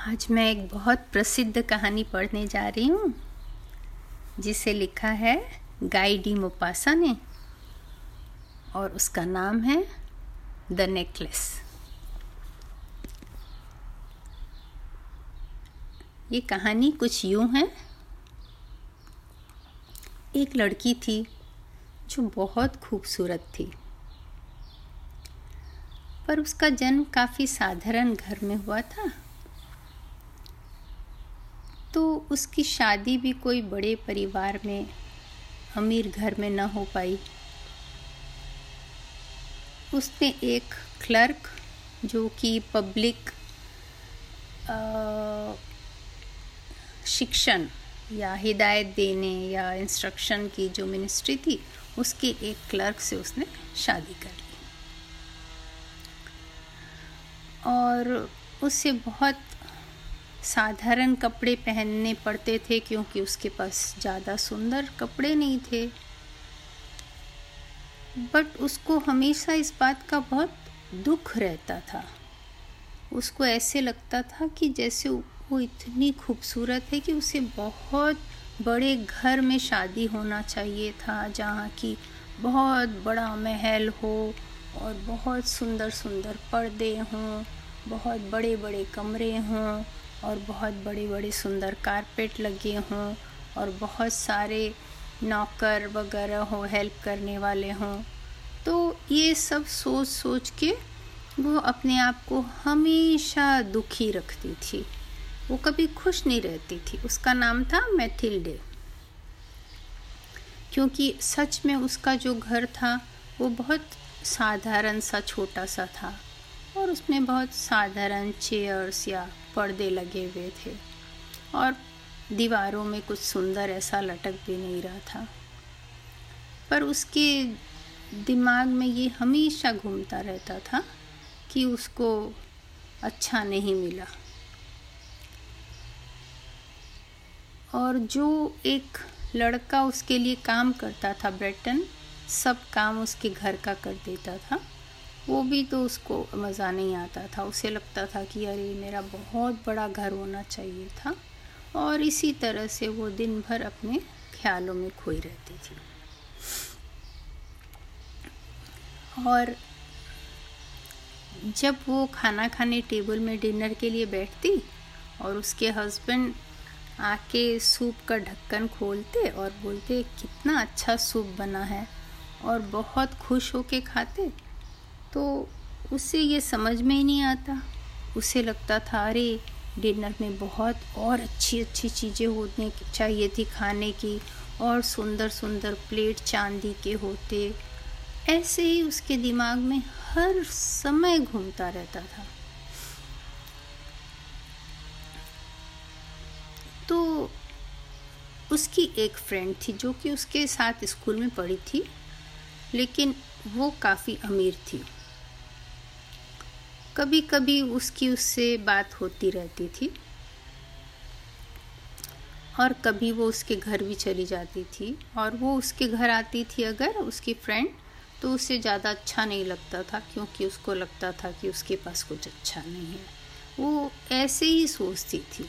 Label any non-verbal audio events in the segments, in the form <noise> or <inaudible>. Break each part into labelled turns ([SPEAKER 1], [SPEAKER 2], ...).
[SPEAKER 1] आज मैं एक बहुत प्रसिद्ध कहानी पढ़ने जा रही हूँ, जिसे लिखा है गाई डी मोपासा ने, और उसका नाम है द नेकलेस। ये कहानी कुछ यूँ है। एक लड़की थी जो बहुत खूबसूरत थी, पर उसका जन्म काफ़ी साधारण घर में हुआ था। तो उसकी शादी भी कोई बड़े परिवार में, अमीर घर में न हो पाई। उसने एक क्लर्क, जो कि पब्लिक शिक्षण या हिदायत देने या इंस्ट्रक्शन की जो मिनिस्ट्री थी, उसके एक क्लर्क से उसने शादी कर ली। और उससे बहुत साधारण कपड़े पहनने पड़ते थे क्योंकि उसके पास ज़्यादा सुंदर कपड़े नहीं थे। बट उसको हमेशा इस बात का बहुत दुख रहता था। उसको ऐसे लगता था कि जैसे वो इतनी खूबसूरत है कि उसे बहुत बड़े घर में शादी होना चाहिए था, जहाँ की बहुत बड़ा महल हो और बहुत सुंदर सुंदर पर्दे हों, बहुत बड़े बड़े कमरे हों। और बहुत बड़े बड़े सुंदर कारपेट लगे हों और बहुत सारे नौकर वगैरह हो, हेल्प करने वाले हों। तो ये सब सोच सोच के वो अपने आप को हमेशा दुखी रखती थी। वो कभी खुश नहीं रहती थी। उसका नाम था मैथिल्डे। क्योंकि सच में उसका जो घर था, वो बहुत साधारण सा, छोटा सा था। और उसमें बहुत साधारण चेयर्स या पर्दे लगे हुए थे और दीवारों में कुछ सुंदर ऐसा लटक भी नहीं रहा था। पर उसके दिमाग में ये हमेशा घूमता रहता था कि उसको अच्छा नहीं मिला। और जो एक लड़का उसके लिए काम करता था ब्रेटन, सब काम उसके घर का कर देता था। वो भी तो उसको मज़ा नहीं आता था। उसे लगता था कि अरे, मेरा बहुत बड़ा घर होना चाहिए था और इसी तरह से वो दिन भर अपने ख्यालों में खोई रहती थी। और जब वो खाना खाने टेबल में डिनर के लिए बैठती और उसके हस्बैंड आके सूप का ढक्कन खोलते और बोलते, कितना अच्छा सूप बना है। और बहुत खुश होके खाते तो उससे ये समझ में ही नहीं आता। उसे लगता था, अरे, डिनर में बहुत और अच्छी अच्छी चीज़ें होने चाहिए थी खाने की और सुंदर सुंदर प्लेट चांदी के होते। ऐसे ही उसके दिमाग में हर समय घूमता रहता था। तो उसकी एक फ्रेंड थी जो कि उसके साथ स्कूल में पढ़ी थी, लेकिन वो काफ़ी अमीर थी। कभी कभी उसकी उससे बात होती रहती थी। और कभी वो उसके घर भी चली जाती थी। और वो उसके घर आती थी अगर उसकी फ्रेंड तो उसे ज़्यादा अच्छा नहीं लगता था, क्योंकि उसको लगता था कि उसके पास कुछ अच्छा नहीं है। वो ऐसे ही सोचती थी।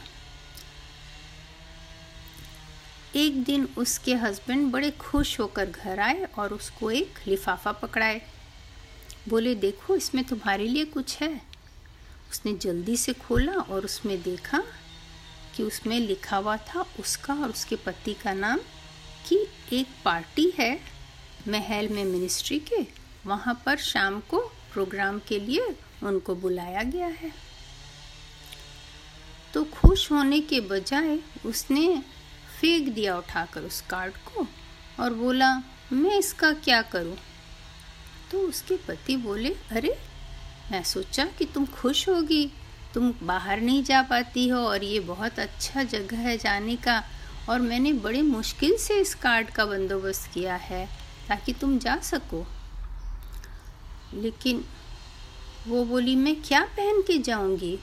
[SPEAKER 1] एक दिन उसके हस्बैंड बड़े खुश होकर घर आए और उसको एक लिफाफा पकड़ाए। बोले, देखो, इसमें तुम्हारे लिए कुछ है। उसने जल्दी से खोला और उसमें देखा कि उसमें लिखा हुआ था उसका और उसके पति का नाम कि एक पार्टी है महल में मिनिस्ट्री के, वहाँ पर शाम को प्रोग्राम के लिए उनको बुलाया गया है। तो खुश होने के बजाय उसने फेंक दिया उठाकर उस कार्ड को और बोला, मैं इसका क्या करूँ? तो उसके पति बोले, अरे, मैं सोचा कि तुम खुश होगी। तुम बाहर नहीं जा पाती हो और ये बहुत अच्छा जगह है जाने का। और मैंने बड़े मुश्किल से इस कार्ड का बंदोबस्त किया है, ताकि तुम जा सको। लेकिन वो बोली, मैं क्या पहन के जाऊँगी?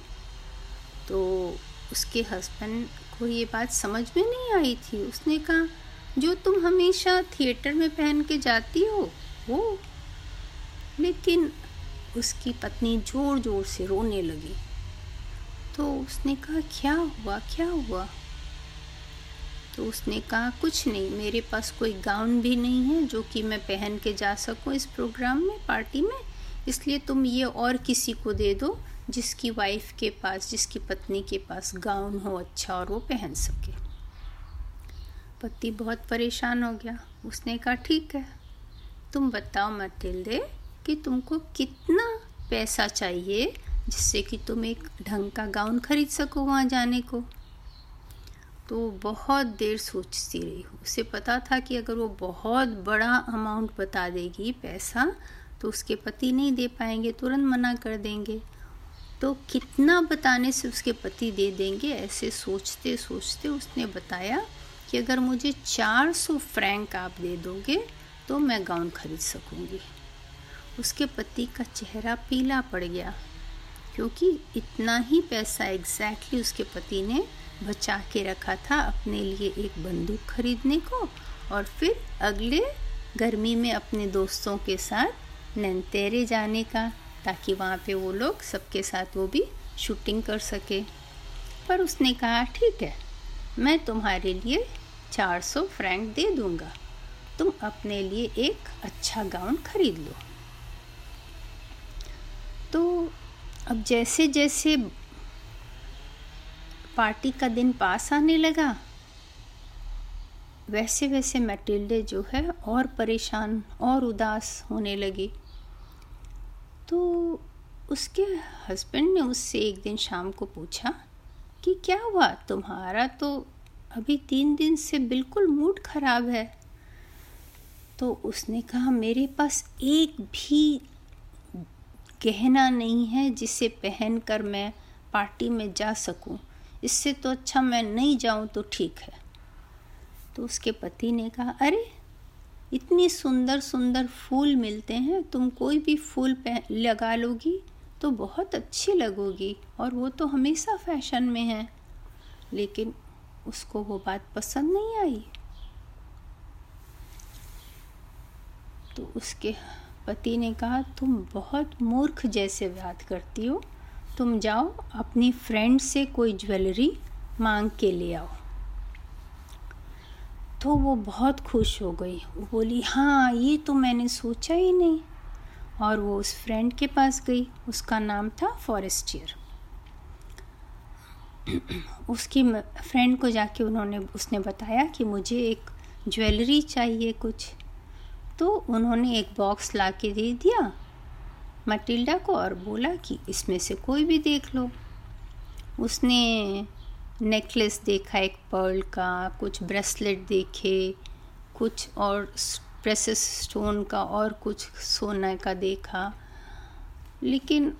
[SPEAKER 1] तो उसके हस्बैंड को ये बात समझ में नहीं आई थी। उसने कहा, जो तुम हमेशा थिएटर में पहन के जाती हो, वो लेकिन उसकी पत्नी ज़ोर ज़ोर से रोने लगी। तो उसने कहा, क्या हुआ? क्या हुआ? तो उसने कहा, कुछ नहीं, मेरे पास कोई गाउन भी नहीं है जो कि मैं पहन के जा सकूँ इस प्रोग्राम में, पार्टी में। इसलिए तुम ये और किसी को दे दो जिसकी वाइफ के पास, जिसकी पत्नी के पास गाउन हो अच्छा और वो पहन सके. पति बहुत परेशान हो गया। उसने कहा, ठीक है, तुम बताओ मटिल्डे कि तुमको कितना पैसा चाहिए जिससे कि तुम एक ढंग का गाउन खरीद सको वहाँ जाने को। तो बहुत देर सोचती रही उसे पता था कि अगर वो बहुत बड़ा अमाउंट बता देगी पैसा तो उसके पति नहीं दे पाएँगे, तुरंत मना कर देंगे। तो कितना बताने से उसके पति दे देंगे, ऐसे सोचते सोचते उसने बताया कि अगर मुझे 400 फ्रैंक आप दे दोगे तो मैं गाउन खरीद सकूँगी। उसके पति का चेहरा पीला पड़ गया, क्योंकि इतना ही पैसा एग्जैक्टली उसके पति ने बचा के रखा था अपने लिए एक बंदूक खरीदने को और फिर अगले गर्मी में अपने दोस्तों के साथ नैनतेरे जाने का, ताकि वहाँ पे वो लोग सबके साथ वो भी शूटिंग कर सके। पर उसने कहा, ठीक है, मैं तुम्हारे लिए 400 फ्रैंक दे दूँगा। तुम अपने लिए एक अच्छा गाउन खरीद लो। तो अब जैसे जैसे पार्टी का दिन पास आने लगा, वैसे वैसे मैटिल्डे जो है और परेशान और उदास होने लगी। तो उसके हस्बैंड ने उससे एक दिन शाम को पूछा कि क्या हुआ? तुम्हारा तो अभी तीन दिन से बिल्कुल मूड खराब है। तो उसने कहा, मेरे पास एक भी गहना नहीं है जिसे पहनकर मैं पार्टी में जा सकूँ। इससे तो अच्छा मैं नहीं जाऊँ तो ठीक है। तो उसके पति ने कहा, अरे, इतनी सुंदर सुंदर फूल मिलते हैं, तुम कोई भी फूल लगा लोगी तो बहुत अच्छी लगोगी और वो तो हमेशा फ़ैशन में है। लेकिन उसको वो बात पसंद नहीं आई। तो उसके पति ने कहा, तुम बहुत मूर्ख जैसे बात करती हो। तुम जाओ, अपनी फ्रेंड से कोई ज्वेलरी मांग के ले आओ। तो वो बहुत खुश हो गई। वो बोली हाँ ये तो मैंने सोचा ही नहीं। और वो उस फ्रेंड के पास गई। उसका नाम था फॉरेस्टियर <clears throat> उसकी फ्रेंड को जाके उन्होंने, उसने बताया कि मुझे एक ज्वेलरी चाहिए कुछ। तो उन्होंने एक बॉक्स ला के दे दिया, मटिल्डा को और बोला कि इसमें से कोई भी देख लो। उसने नेकलेस देखा, एक पर्ल का, कुछ ब्रेसलेट देखे, कुछ और प्रेसेस स्टोन का और कुछ सोना का देखा, लेकिन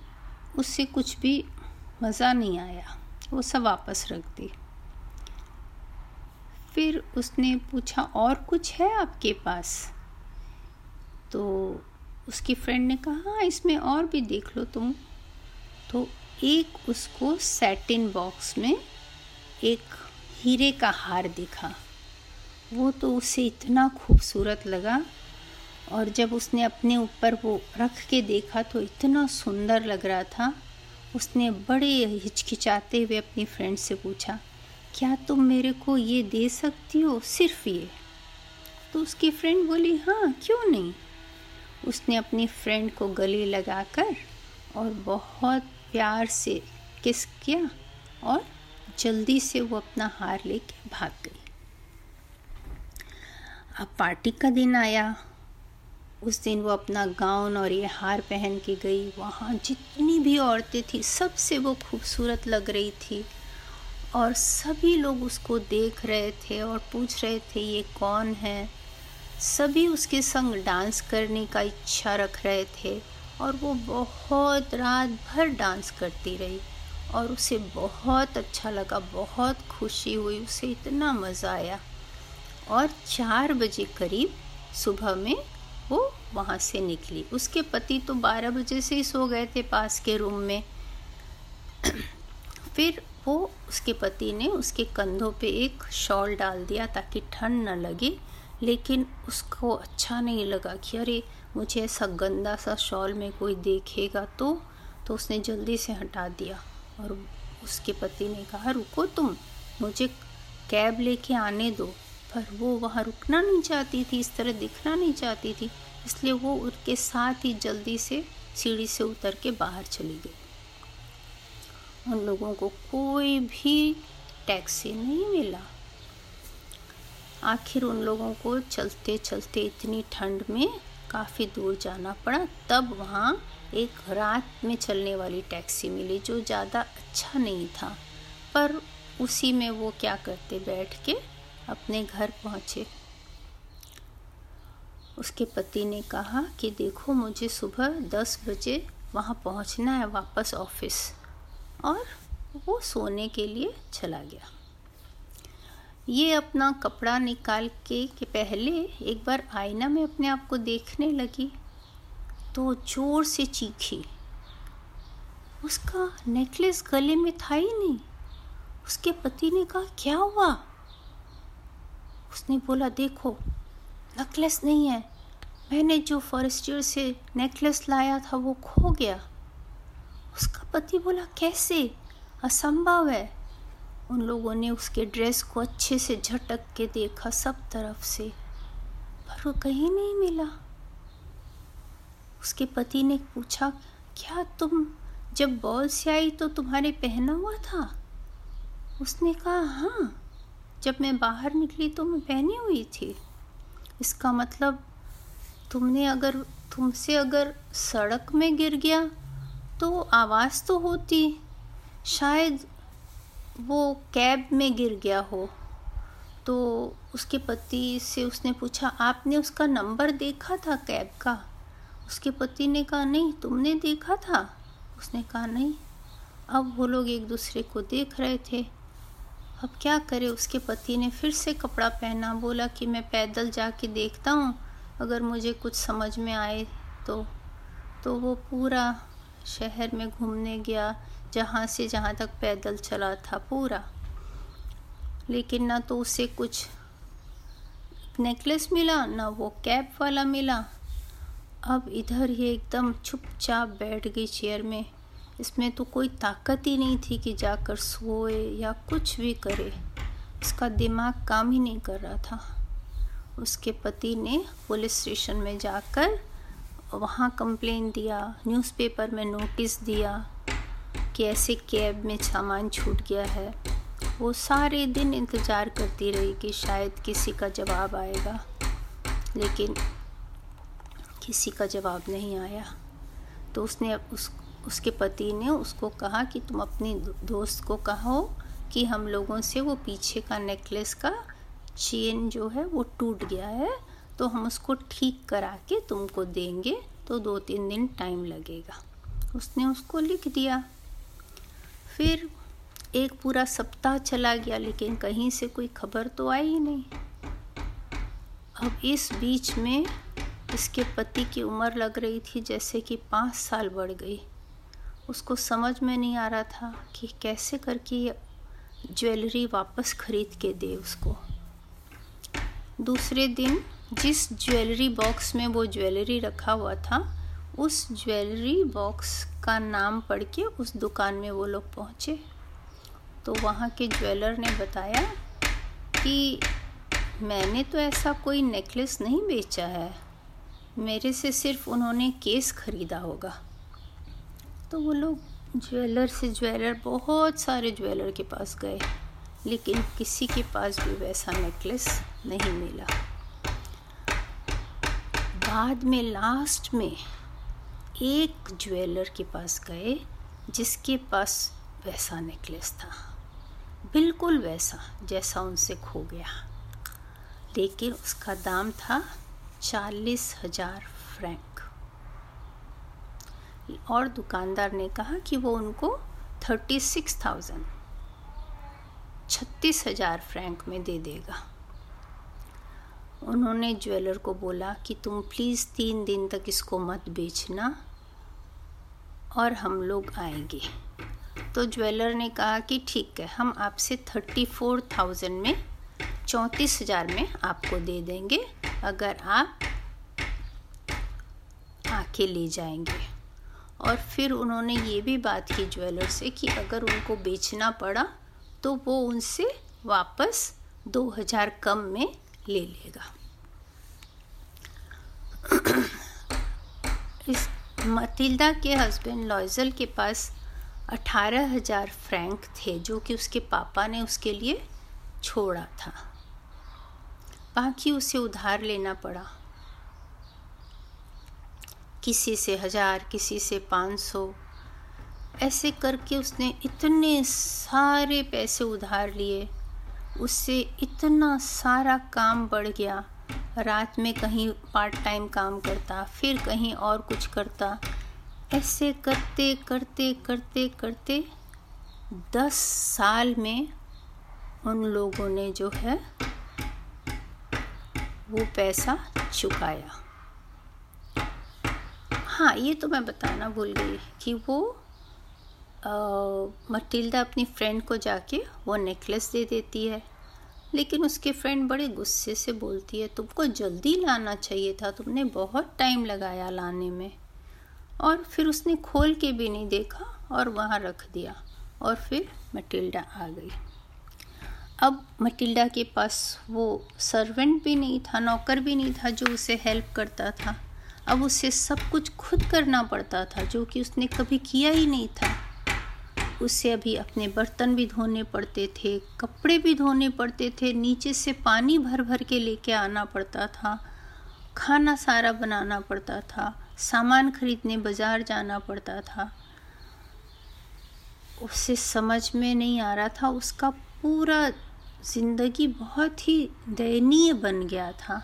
[SPEAKER 1] उससे कुछ भी मज़ा नहीं आया। वो सब वापस रख दी। फिर उसने पूछा, और कुछ है आपके पास? तो उसकी फ्रेंड ने कहा हाँ इसमें और भी देख लो तुम। तो एक उसको सैटिन बॉक्स में एक हीरे का हार दिखा। वो तो उसे इतना खूबसूरत लगा और जब उसने अपने ऊपर वो रख के देखा तो इतना सुंदर लग रहा था। उसने बड़े हिचकिचाते हुए अपनी फ्रेंड से पूछा, क्या तुम मेरे को ये दे सकती हो, सिर्फ़ ये? तो उसकी फ्रेंड बोली हाँ क्यों नहीं? उसने अपनी फ्रेंड को गले लगाकर और बहुत प्यार से किस किया और जल्दी से वो अपना हार लेके भाग गई। अब पार्टी का दिन आया। उस दिन वो अपना गाउन और ये हार पहन के गई। वहाँ जितनी भी औरतें थी, सबसे वो खूबसूरत लग रही थी और सभी लोग उसको देख रहे थे और पूछ रहे थे, ये कौन है? सभी उसके संग डांस करने का इच्छा रख रहे थे और वो बहुत रात भर डांस करती रही और उसे बहुत अच्छा लगा, बहुत खुशी हुई, उसे इतना मज़ा आया। और चार बजे करीब सुबह में वो वहाँ से निकली। उसके पति तो बारह बजे से ही सो गए थे पास के रूम में। <clears throat> फिर वो उसके पति ने उसके कंधों पे एक शॉल डाल दिया ताकि ठंड न लगे। लेकिन उसको अच्छा नहीं लगा कि अरे, मुझे ऐसा गंदा सा शॉल में कोई देखेगा तो? तो उसने जल्दी से हटा दिया और उसके पति ने कहा, रुको तुम, मुझे कैब लेके आने दो। पर वो वहाँ रुकना नहीं चाहती थी, इस तरह दिखना नहीं चाहती थी, इसलिए वो उनके साथ ही जल्दी से सीढ़ी से उतर के बाहर चली गई। उन लोगों को कोई भी टैक्सी नहीं मिला। आखिर उन लोगों को चलते चलते इतनी ठंड में काफ़ी दूर जाना पड़ा। तब वहाँ एक रात में चलने वाली टैक्सी मिली जो ज़्यादा अच्छा नहीं था। पर उसी में वो क्या करते, बैठ के अपने घर पहुँचे। उसके पति ने कहा कि देखो, मुझे सुबह दस बजे वहाँ पहुँचना है, वापस ऑफ़िस। और वो सोने के लिए चला गया। ये अपना कपड़ा निकाल के के पहले एक बार आईना में अपने आप को देखने लगी तो ज़ोर से चीखी। उसका नेकलेस गले में था ही नहीं। उसके पति ने कहा, क्या हुआ? उसने बोला, देखो नेकलेस नहीं है। मैंने जो फॉरेस्टियर से नेकलेस लाया था, वो खो गया। उसका पति बोला, कैसे? असंभव है। उन लोगों ने उसके ड्रेस को अच्छे से झटक के देखा सब तरफ़ से, पर वो कहीं नहीं मिला। उसके पति ने पूछा, क्या तुम, जब बॉल से आई तो तुम्हारे पहना हुआ था? उसने कहा हाँ जब मैं बाहर निकली तो मैं पहनी हुई थी। इसका मतलब तुमने अगर, तुमसे अगर सड़क में गिर गया तो आवाज़ तो होती। शायद वो कैब में गिर गया हो तो उसके पति से उसने पूछा, आपने उसका नंबर देखा था कैब का? उसके पति ने कहा, नहीं, तुमने देखा था? उसने कहा, नहीं। अब वो लोग एक दूसरे को देख रहे थे। अब क्या करे? उसके पति ने फिर से कपड़ा पहना, बोला कि मैं पैदल जाके देखता हूँ, अगर मुझे कुछ समझ में आए तो। तो वो पूरा शहर में घूमने गया जहाँ से जहाँ तक पैदल चला था पूरा। लेकिन ना तो उसे कुछ नेकलेस मिला, ना वो कैब वाला मिला। अब इधर ही एकदम चुपचाप बैठ गई चेयर में। इसमें तो कोई ताकत ही नहीं थी कि जाकर सोए या कुछ भी करे। उसका दिमाग काम ही नहीं कर रहा था। उसके पति ने पुलिस स्टेशन में जाकर वहाँ कंप्लेन दिया न्यूज़पेपर में नोटिस दिया। कि ऐसे कैब में सामान छूट गया है, वो सारे दिन इंतज़ार करती रही कि शायद किसी का जवाब आएगा। लेकिन किसी का जवाब नहीं आया। तो उसने उस, उसके पति ने उसको कहा कि तुम अपनी दोस्त को कहो कि हम लोगों से वो पीछे का नेकलेस का चेन जो है वो टूट गया है तो हम उसको ठीक करा के तुमको देंगे तो दो तीन दिन टाइम लगेगा। उसने उसको लिख दिया। फिर एक पूरा सप्ताह चला गया, लेकिन कहीं से कोई खबर तो आई ही नहीं। अब इस बीच में इसके पति की उम्र लग रही थी जैसे कि पाँच साल बढ़ गई। उसको समझ में नहीं आ रहा था कि कैसे करके ये ज्वेलरी वापस खरीद के दे उसको। दूसरे दिन जिस ज्वेलरी बॉक्स में वो ज्वेलरी रखा हुआ था, उस ज्वेलरी बॉक्स का नाम पढ़ के उस दुकान में वो लोग पहुँचे। तो वहाँ के ज्वेलर ने बताया कि मैंने तो ऐसा कोई नेकलेस नहीं बेचा है। मेरे से सिर्फ़ उन्होंने केस ख़रीदा होगा। तो वो लोग ज्वेलर से ज्वेलर, बहुत सारे ज्वेलर के पास गए, लेकिन किसी के पास भी वैसा नेकलेस नहीं मिला। बाद में लास्ट में एक ज्वेलर के पास गए, जिसके पास वैसा नेकलेस था। बिल्कुल वैसा, जैसा उनसे खो गया। लेकिन उसका दाम था चालीस हज़ार फ्रैंक। और दुकानदार ने कहा कि वो उनको थर्टी सिक्स थाउज़ेंड, छत्तीस हज़ार फ्रैंक में दे देगा। उन्होंने ज्वेलर को बोला कि तुम प्लीज़ तीन दिन तक इसको मत बेचना और हम लोग आएँगे। तो ज्वेलर ने कहा कि ठीक है, हम आपसे थर्टी फोर थाउज़ेंड में चौंतीस हज़ार में आपको दे देंगे, अगर आप आके ले जाएँगे। और फिर उन्होंने ये भी बात की ज्वेलर से कि अगर उनको बेचना पड़ा तो वो उनसे वापस दो हज़ार कम में ले लेगा। <clears throat> इस मतिल्दा के हस्बैंड लॉयजल के पास अठारह हज़ार फ्रैंक थे, जो कि उसके पापा ने उसके लिए छोड़ा था। बाकी उसे उधार लेना पड़ा। किसी से हज़ार, किसी से पाँच सौ, ऐसे करके उसने इतने सारे पैसे उधार लिए। उससे इतना सारा काम बढ़ गया। रात में कहीं पार्ट टाइम काम करता, फिर कहीं और कुछ करता। ऐसे करते करते करते करते दस साल में उन लोगों ने जो है वो पैसा चुकाया। हाँ ये तो मैं बताना भूल गई कि वो मटिल्डा अपनी फ्रेंड को जाके वो नेकलेस दे देती है। लेकिन उसके फ्रेंड बड़े गुस्से से बोलती है, तुमको जल्दी लाना चाहिए था, तुमने बहुत टाइम लगाया लाने में। और फिर उसने खोल के भी नहीं देखा और वहाँ रख दिया और फिर मटिल्डा आ गई। अब मटिल्डा के पास वो सर्वेंट भी नहीं था, नौकर भी नहीं था जो उसे हेल्प करता था। अब उसे सब कुछ खुद करना पड़ता था, जो कि उसने कभी किया ही नहीं था। उससे अभी अपने बर्तन भी धोने पड़ते थे, कपड़े भी धोने पड़ते थे, नीचे से पानी भर भर के लेके आना पड़ता था, खाना सारा बनाना पड़ता था, सामान खरीदने बाज़ार जाना पड़ता था। उसे समझ में नहीं आ रहा था, उसका पूरा ज़िंदगी बहुत ही दयनीय बन गया था।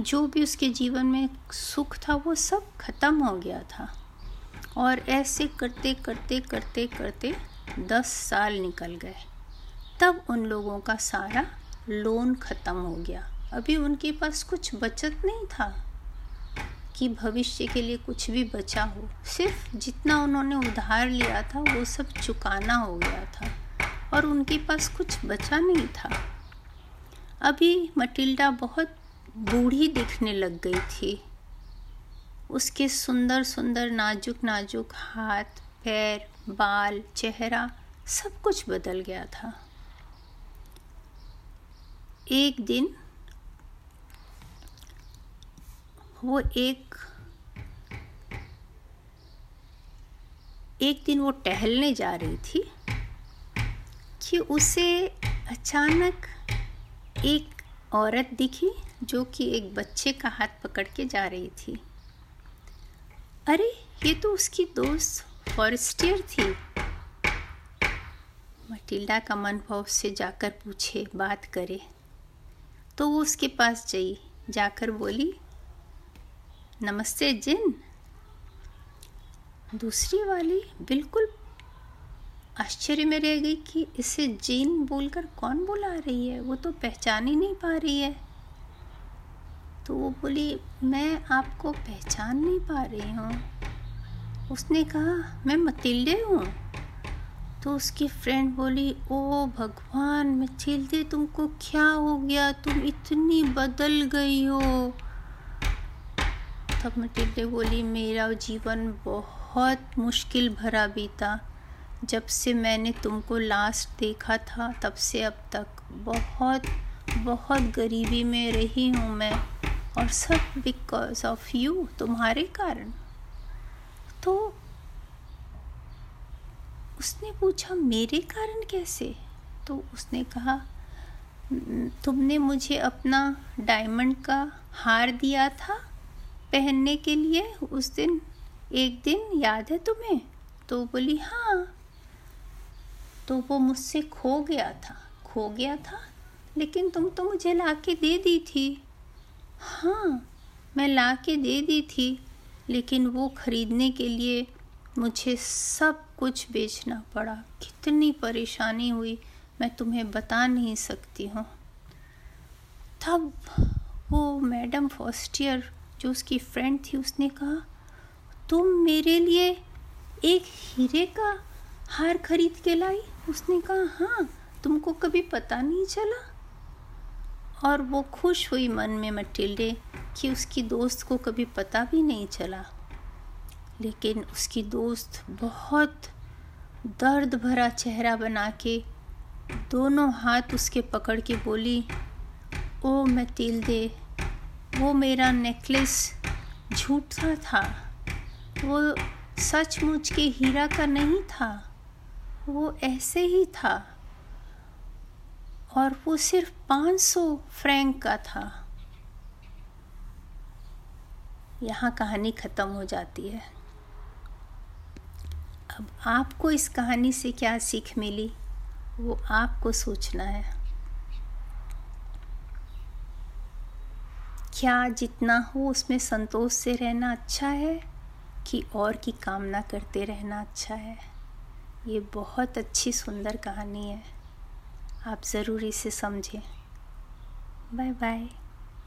[SPEAKER 1] जो भी उसके जीवन में सुख था, वो सब खत्म हो गया था। और ऐसे करते करते करते करते दस साल निकल गए। तब उन लोगों का सारा लोन ख़त्म हो गया। अभी उनके पास कुछ बचत नहीं था कि भविष्य के लिए कुछ भी बचा हो। सिर्फ़ जितना उन्होंने उधार लिया था, वो सब चुकाना हो गया था और उनके पास कुछ बचा नहीं था। अभी मटिल्डा बहुत बूढ़ी दिखने लग गई थी। उसके सुंदर सुंदर नाजुक नाजुक हाथ, पैर, बाल, चेहरा सब कुछ बदल गया था। एक दिन वो एक एक दिन वो टहलने जा रही थी कि उसे अचानक एक औरत दिखी जो कि एक बच्चे का हाथ पकड़ के जा रही थी। अरे, ये तो उसकी दोस्त फॉरेस्टियर थी। मटिल्डा का मन भाव से जाकर पूछे, बात करे। तो वो उसके पास गई, जाकर बोली, नमस्ते जिन। दूसरी वाली बिल्कुल आश्चर्य में रह गई कि इसे जिन बोलकर कौन बुला रही है? वो तो पहचान ही नहीं पा रही है। तो वो बोली, मैं आपको पहचान नहीं पा रही हूँ। उसने कहा, मैं मतिल्डे हूँ। तो उसकी फ्रेंड बोली, ओ भगवान मतिल्डे तुमको क्या हो गया? तुम इतनी बदल गई हो। तब मटिल्डे बोली, मेरा जीवन बहुत मुश्किल भरा बीता। जब से मैंने तुमको लास्ट देखा था, तब से अब तक बहुत बहुत गरीबी में रही हूँ मैं। और सब बिकॉज़ ऑफ़ यू तुम्हारे कारण। तो उसने पूछा, मेरे कारण कैसे? तो उसने कहा, तुमने मुझे अपना डायमंड का हार दिया था पहनने के लिए, उस दिन, एक दिन याद है तुम्हें? तो बोली हाँ। तो वो मुझसे खो गया था, खो गया था, लेकिन तुम तो मुझे ला के दे दी थी। हाँ मैं ला के दे दी थी, लेकिन वो खरीदने के लिए मुझे सब कुछ बेचना पड़ा। कितनी परेशानी हुई, मैं तुम्हें बता नहीं सकती हूँ। तब वो मैडम फॉस्टियर, जो उसकी फ्रेंड थी, उसने कहा, तुम मेरे लिए एक हीरे का हार खरीद के लाई? उसने कहा हाँ तुमको कभी पता नहीं चला? और वो खुश हुई मन में मटिल्डे कि उसकी दोस्त को कभी पता भी नहीं चला। लेकिन उसकी दोस्त बहुत दर्द भरा चेहरा बना के दोनों हाथ उसके पकड़ के बोली, ओ मैं तिल दे वो मेरा नेकलेस झूठा था। वो सचमुच के हीरा का नहीं था। वो ऐसे ही था। और वो सिर्फ़ 500 फ्रैंक का था। यहाँ कहानी ख़त्म हो जाती है। अब आपको इस कहानी से क्या सीख मिली, वो आपको सोचना है। क्या जितना हो उसमें संतोष से रहना अच्छा है कि और की कामना करते रहना अच्छा है? ये बहुत अच्छी सुंदर कहानी है। आप ज़रूर इसे समझें। Bye bye.